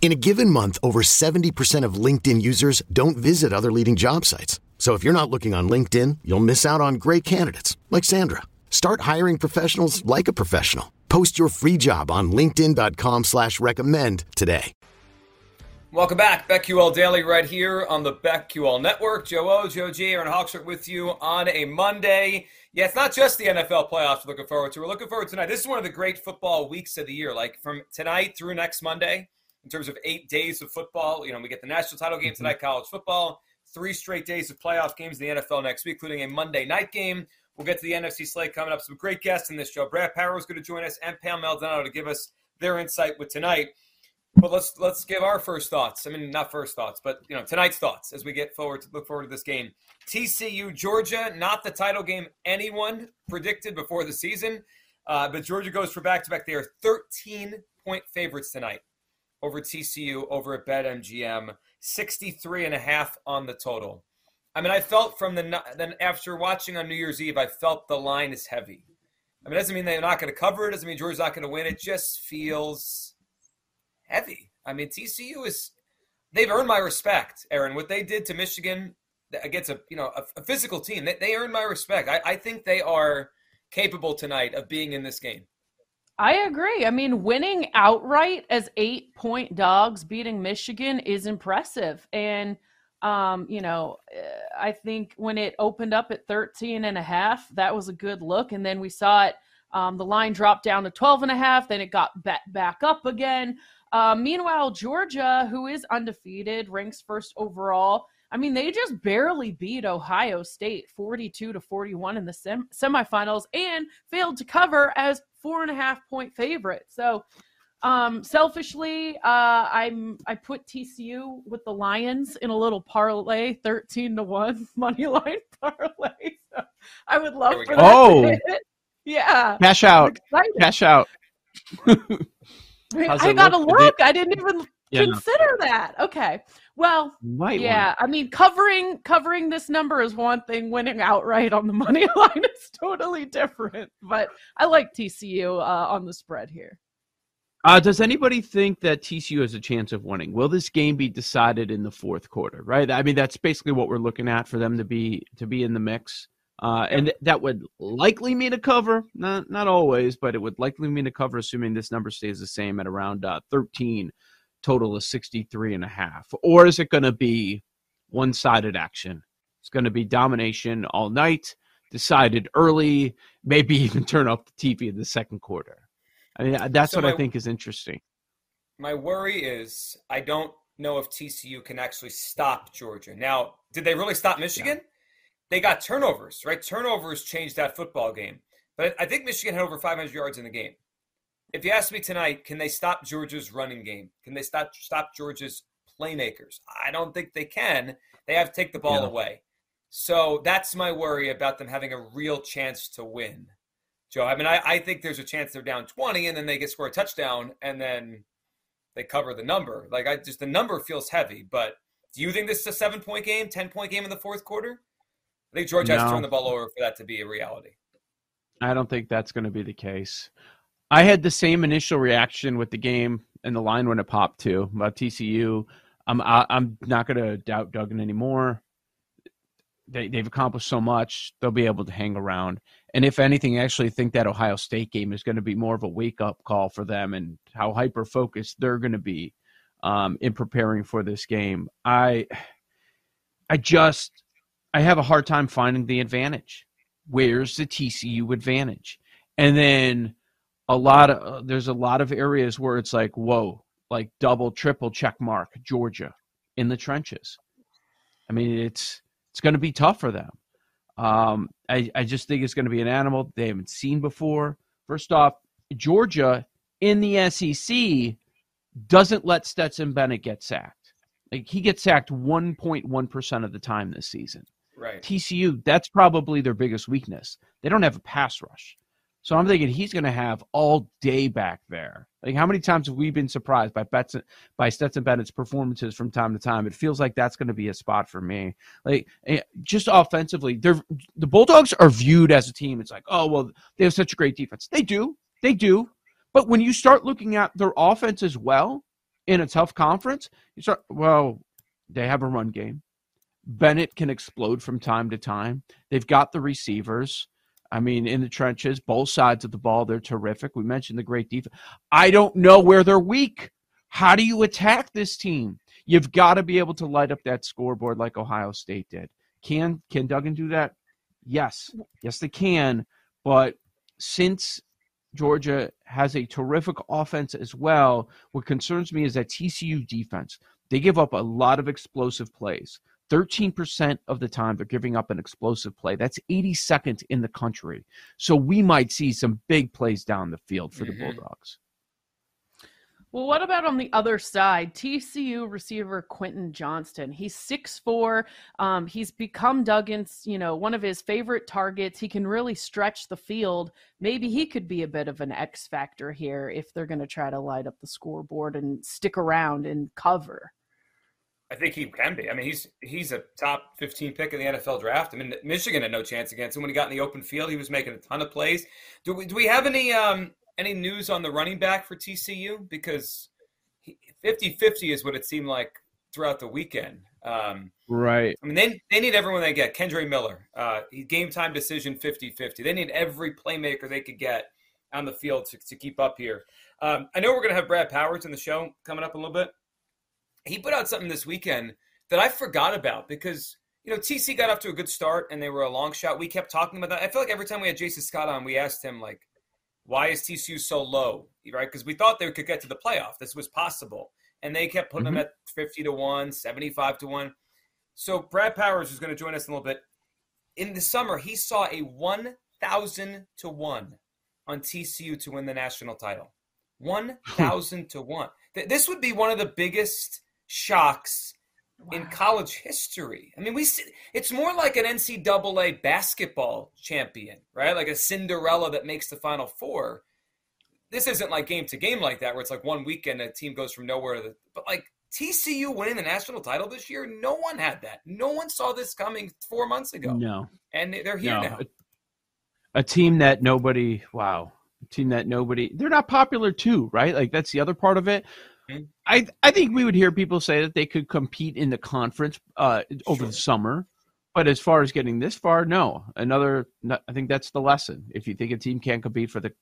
In a given month, over 70% of LinkedIn users don't visit other leading job sites. So if you're not looking on LinkedIn, you'll miss out on great candidates like Sandra. Start hiring professionals like a professional. Post your free job on LinkedIn.com slash recommend today. Welcome back. BetQL Daily right here on the BetQL Network. Joe O, Joe G, Aaron Hawksworth with you on a Monday. Yeah, it's not just the NFL playoffs we're looking forward to. We're looking forward to tonight. This is one of the great football weeks of the year. Like from tonight through next Monday, in terms of eight days of football, you know, we get the national title game tonight, college football, three straight days of playoff games in the NFL next week, including a Monday night game. We'll get to the NFC slate coming up. Some great guests in this show. Brad Power is going to join us, and Pam Maldonado to give us their insight with tonight. But let's let's give our first thoughts. I mean, not first thoughts, but you know, tonight's thoughts as we get forward to look forward to this game. TCU Georgia, not the title game anyone predicted before the season, uh, but Georgia goes for back to back. They are 13 point favorites tonight over TCU over at BetMGM, 63 and a half on the total. I mean, I felt from the then after watching on New Year's Eve, I felt the line is heavy. I mean, it doesn't mean they're not going to cover it. Doesn't mean Georgia's not going to win. It just feels heavy. I mean, TCU is they've earned my respect, Aaron. What they did to Michigan against a you know a, a physical team, they, they earned my respect. I, I think they are capable tonight of being in this game. I agree. I mean, winning outright as eight point dogs, beating Michigan is impressive. And, um, you know, eh, I think when it opened up at 13 and a half, that was a good look. And then we saw it, um, the line dropped down to 12 and a half, then it got back up again. Uh, meanwhile, Georgia, who is undefeated, ranks first overall. I mean, they just barely beat Ohio State 42 to 41 in the sem- semifinals and failed to cover as four and a half point favorite. So, um, selfishly, uh, I'm I put TCU with the Lions in a little parlay, 13 to one money line parlay. So I would love for that. Oh, yeah, cash out, cash out. I gotta look. look. I didn't even yeah, consider no. that. Okay. Well, Might yeah. I mean, covering covering this number is one thing. Winning outright on the money line is totally different. But I like TCU uh, on the spread here. Uh, does anybody think that TCU has a chance of winning? Will this game be decided in the fourth quarter? Right. I mean, that's basically what we're looking at for them to be to be in the mix. Uh, and that would likely mean a cover, not not always, but it would likely mean a cover, assuming this number stays the same at around uh, 13 total of 63 and a half? Or is it going to be one sided action? It's going to be domination all night, decided early, maybe even turn off the TV in the second quarter. I mean, uh, that's so what my, I think is interesting. My worry is I don't know if TCU can actually stop Georgia. Now, did they really stop Michigan? Yeah. They got turnovers, right? Turnovers changed that football game. But I think Michigan had over 500 yards in the game if you ask me tonight, can they stop Georgia's running game? Can they stop stop Georgia's playmakers? I don't think they can. They have to take the ball yeah. away. So that's my worry about them having a real chance to win. Joe, I mean, I, I think there's a chance they're down 20 and then they get score a touchdown and then they cover the number. Like I just the number feels heavy, but do you think this is a seven point game, 10 point game in the fourth quarter? I think Georgia no. has to turn the ball over for that to be a reality. I don't think that's going to be the case. I had the same initial reaction with the game and the line when it popped too about TCU. I'm I, I'm not going to doubt Duggan anymore. They they've accomplished so much; they'll be able to hang around. And if anything, I actually think that Ohio State game is going to be more of a wake up call for them and how hyper focused they're going to be um, in preparing for this game. I I just I have a hard time finding the advantage. Where's the TCU advantage? And then a lot of uh, there's a lot of areas where it's like whoa, like double, triple check mark Georgia in the trenches. I mean, it's it's going to be tough for them. Um, I, I just think it's going to be an animal they haven't seen before. First off, Georgia in the SEC doesn't let Stetson Bennett get sacked. Like he gets sacked 1.1% of the time this season. Right. TCU, that's probably their biggest weakness. They don't have a pass rush. So I'm thinking he's going to have all day back there. Like how many times have we been surprised by Betson, by Stetson Bennett's performances from time to time? It feels like that's going to be a spot for me. Like eh, just offensively, they're the Bulldogs are viewed as a team. It's like, oh well, they have such a great defense. They do, they do. But when you start looking at their offense as well in a tough conference, you start well, they have a run game. Bennett can explode from time to time. They've got the receivers. I mean, in the trenches, both sides of the ball, they're terrific. We mentioned the great defense. I don't know where they're weak. How do you attack this team? You've got to be able to light up that scoreboard like Ohio State did. Can can Duggan do that? Yes. Yes, they can. But since Georgia has a terrific offense as well, what concerns me is that TCU defense. They give up a lot of explosive plays. 13% of the time they're giving up an explosive play. That's 82nd in the country. So we might see some big plays down the field for mm-hmm. the Bulldogs. Well, what about on the other side? TCU receiver Quentin Johnston. He's 6'4. Um, he's become Duggan's, you know, one of his favorite targets. He can really stretch the field. Maybe he could be a bit of an X factor here if they're going to try to light up the scoreboard and stick around and cover. I think he can be. I mean, he's he's a top 15 pick in the NFL draft. I mean, Michigan had no chance against him when he got in the open field. He was making a ton of plays. Do we, do we have any um, any news on the running back for TCU? Because 50 50 is what it seemed like throughout the weekend. Um, right. I mean, they, they need everyone they get. Kendre Miller, uh, game time decision 50 50. They need every playmaker they could get on the field to, to keep up here. Um, I know we're going to have Brad Powers in the show coming up a little bit he put out something this weekend that I forgot about because you know TC got off to a good start and they were a long shot. We kept talking about that. I feel like every time we had Jason Scott on, we asked him like, "Why is TCU so low?" Right? Because we thought they could get to the playoff. This was possible, and they kept putting mm-hmm. them at fifty to one, 75 to one. So Brad Powers is going to join us in a little bit. In the summer, he saw a one thousand to one on TCU to win the national title. One thousand to one. This would be one of the biggest shocks wow. in college history. I mean, we see, it's more like an NCAA basketball champion, right? Like a Cinderella that makes the Final Four. This isn't like game to game like that, where it's like one weekend a team goes from nowhere to the. But like TCU winning the national title this year, no one had that. No one saw this coming four months ago. No, and they're here no. now. A, a team that nobody. Wow, a team that nobody. They're not popular too, right? Like that's the other part of it. I I think we would hear people say that they could compete in the conference uh, over sure. the summer, but as far as getting this far, no. Another, I think that's the lesson. If you think a team can't compete for the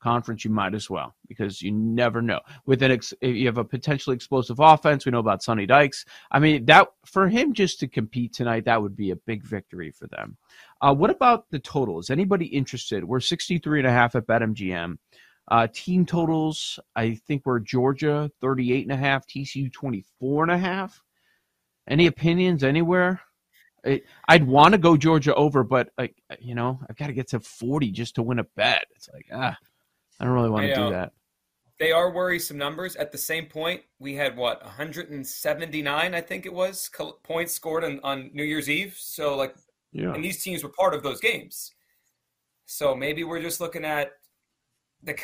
conference, you might as well because you never know. With an, ex, you have a potentially explosive offense. We know about Sonny Dykes. I mean, that for him just to compete tonight, that would be a big victory for them. Uh, what about the total? Is anybody interested? We're 63 and a half at BetMGM. Uh, team totals, I think we're Georgia 38 and a half, TCU 24 and a half. Any opinions anywhere? I, would want to go Georgia over, but like you know, I've got to get to 40 just to win a bet. It's like ah, I don't really want to do that. They are worrisome numbers. At the same point, we had what 179, I think it was, points scored on, on New Year's Eve. So like, yeah. and these teams were part of those games. So maybe we're just looking at the,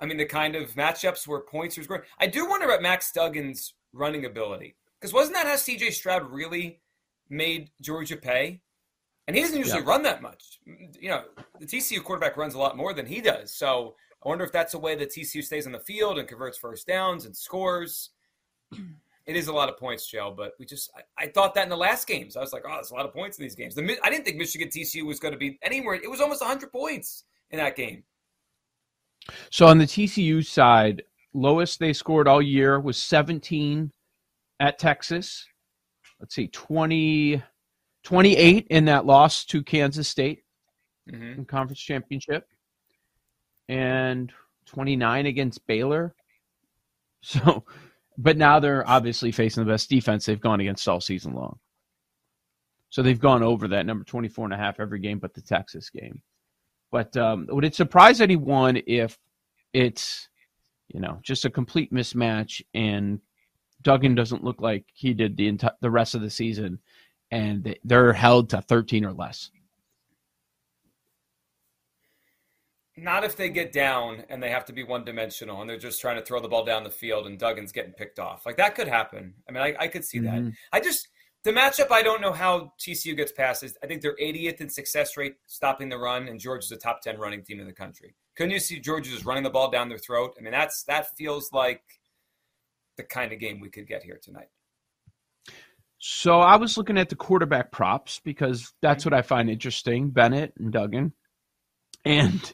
I mean, the kind of matchups where points are scored. I do wonder about Max Duggan's running ability because wasn't that how C.J. Stroud really made Georgia pay? And he doesn't usually yeah. run that much. You know, the TCU quarterback runs a lot more than he does. So I wonder if that's a way that TCU stays on the field and converts first downs and scores. It is a lot of points, Joe, but we just I, I, thought that in the last games. I was like, oh, there's a lot of points in these games. The, I didn't think Michigan TCU was going to be anywhere. It was almost 100 points in that game. So on the TCU side, lowest they scored all year was 17 at Texas. Let's see, 20, 28 in that loss to Kansas State mm-hmm. in conference championship, and 29 against Baylor. So, but now they're obviously facing the best defense they've gone against all season long. So they've gone over that number 24 and a half every game but the Texas game. But um, would it surprise anyone if it's, you know, just a complete mismatch and Duggan doesn't look like he did the enti- the rest of the season and they're held to 13 or less? Not if they get down and they have to be one dimensional and they're just trying to throw the ball down the field and Duggan's getting picked off. Like that could happen. I mean, I, I could see mm-hmm. that. I just, the matchup, I don't know how TCU gets past is I think they're 80th in success rate stopping the run, and Georgia's a top 10 running team in the country. Couldn't you see Georgia just running the ball down their throat? I mean, that's that feels like the kind of game we could get here tonight. So I was looking at the quarterback props because that's mm-hmm. what I find interesting, Bennett and Duggan. And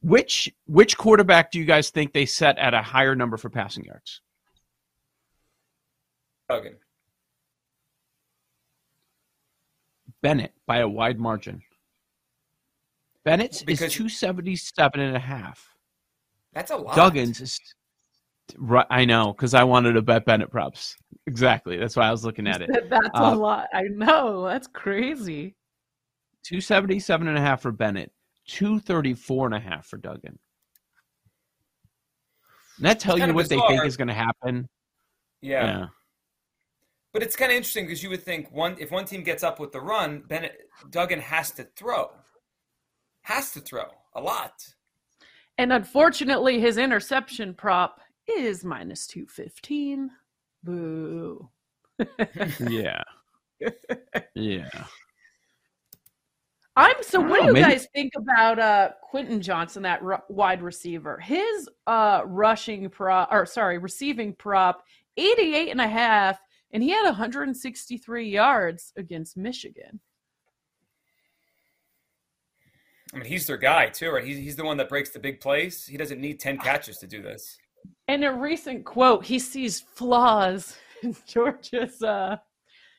which which quarterback do you guys think they set at a higher number for passing yards? Duggan. Bennett by a wide margin. Bennett's because, is 277 and a half. That's a lot. Duggan's is right I know cuz I wanted to bet Bennett props. Exactly. That's why I was looking at it. That's uh, a lot. I know. That's crazy. 277 and a half for Bennett. 234 and a half for Duggan. And that tell you what bizarre. they think is going to happen. Yeah. yeah. But it's kind of interesting because you would think one if one team gets up with the run, Bennett Duggan has to throw. Has to throw a lot. And unfortunately his interception prop is minus 215. Boo. yeah. Yeah. I'm so. What do you maybe... guys think about uh Quentin Johnston, that r- wide receiver? His uh rushing prop, or sorry, receiving prop, 88 and a half, and he had 163 yards against Michigan. I mean, he's their guy too, right? He's he's the one that breaks the big plays. He doesn't need 10 catches to do this. In a recent quote, he sees flaws in Georgia's uh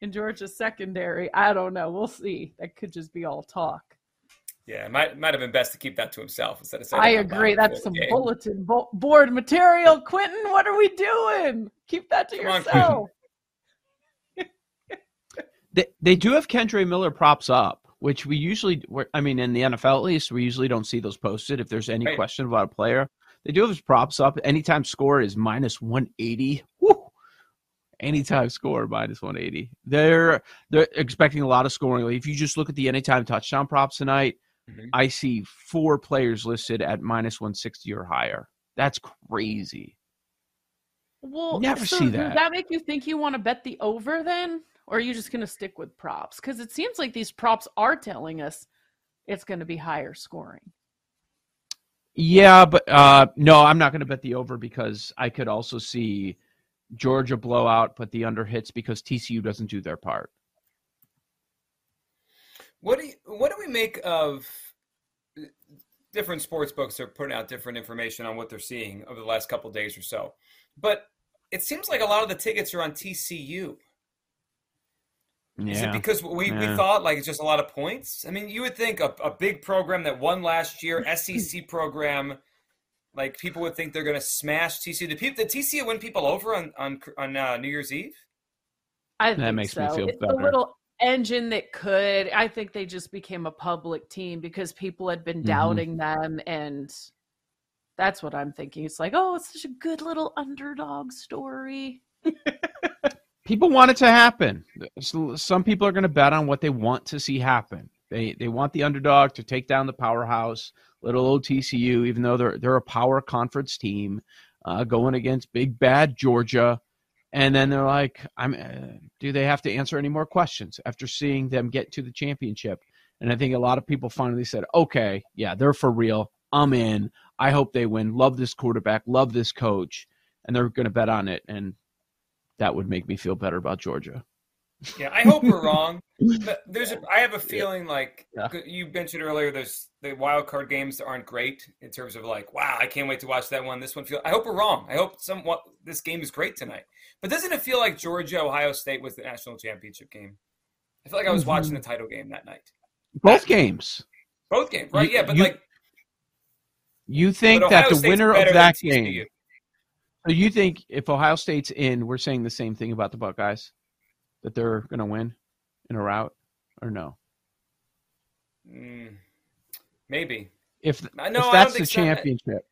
in Georgia's secondary. I don't know. We'll see. That could just be all talk. Yeah, it might might have been best to keep that to himself instead of saying. I agree. That's some bulletin bo- board material, Quentin. What are we doing? Keep that to Come yourself. On, they they do have Kendre Miller props up, which we usually, I mean, in the NFL at least, we usually don't see those posted. If there's any right. question about a player, they do have his props up. Anytime score is minus one eighty. Woo! anytime score minus 180. They're they're expecting a lot of scoring. If you just look at the anytime touchdown props tonight, mm-hmm. I see four players listed at minus 160 or higher. That's crazy. Well, never so see that. Does that make you think you want to bet the over then? Or are you just going to stick with props? Because it seems like these props are telling us it's going to be higher scoring. Yeah, but uh, no, I'm not going to bet the over because I could also see Georgia blowout, but the under hits because TCU doesn't do their part. What do you, what do we make of different sports books are putting out different information on what they're seeing over the last couple days or so? But it seems like a lot of the tickets are on TCU. Yeah. Is it because we, yeah. we thought like it's just a lot of points? I mean, you would think a, a big program that won last year, SEC program like people would think they're going to smash TCU. Did, people, did TCU win people over on on on uh, New Year's Eve? I that makes so. me feel it's better. A little engine that could. I think they just became a public team because people had been mm-hmm. doubting mm-hmm. them, and that's what I'm thinking. It's like, oh, it's such a good little underdog story. people want it to happen. Some people are going to bet on what they want to see happen. They they want the underdog to take down the powerhouse little old TCU, even though they're they're a power conference team, uh, going against big bad Georgia, and then they're like, "I'm." Uh, do they have to answer any more questions after seeing them get to the championship? And I think a lot of people finally said, "Okay, yeah, they're for real. I'm in. I hope they win. Love this quarterback. Love this coach." And they're going to bet on it, and that would make me feel better about Georgia. Yeah, I hope we're wrong. There's, a, I have a feeling like yeah. you mentioned earlier. There's the wild card games aren't great in terms of like, wow, I can't wait to watch that one. This one feel. I hope we're wrong. I hope somewhat this game is great tonight. But doesn't it feel like Georgia Ohio State was the national championship game? I feel like I was mm-hmm. watching the title game that night. Both games. Both games, right? You, yeah, but you, like You think that Ohio the State's winner of that game? So you think if Ohio State's in, we're saying the same thing about the Buckeyes, that they're going to win in a route, or no? Mm, maybe. If, I if that's the think so. championship,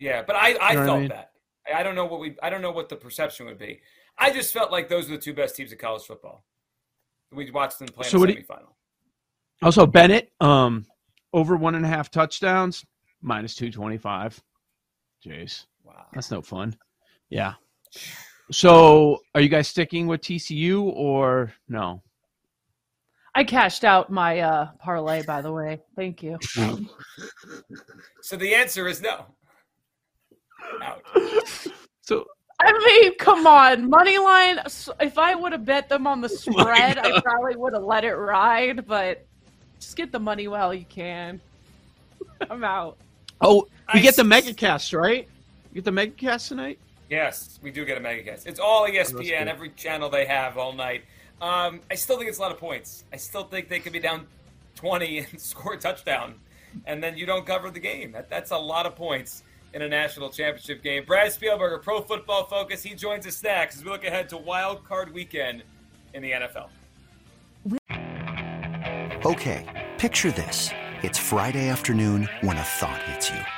Yeah, but I, I You know what I felt mean? that. I don't know what we I don't know what the perception would be. I just felt like those were the two best teams of college football. We watched them play in So the do you- semifinal. also Bennett, um, over one and a half touchdowns, minus two twenty five. Jeez, Wow. that's no fun. Yeah. So, are you guys sticking with TCU or no? I cashed out my uh, parlay, by the way. Thank you. So the answer is no. Out. So, I mean, come on, money line. If I would have bet them on the spread, I probably would have let it ride. But just get the money while you can. I'm out. oh, we I get the s- mega cast, right? You get the mega cast tonight. Yes, we do get a mega cast. It's all ESPN, good. every channel they have all night. Um, I still think it's a lot of points. I still think they could be down 20 and score a touchdown, and then you don't cover the game. That, that's a lot of points in a national championship game. Brad Spielberger, Pro Football Focus, he joins us next as we look ahead to Wild Card Weekend in the NFL. Okay, picture this. It's Friday afternoon when a thought hits you.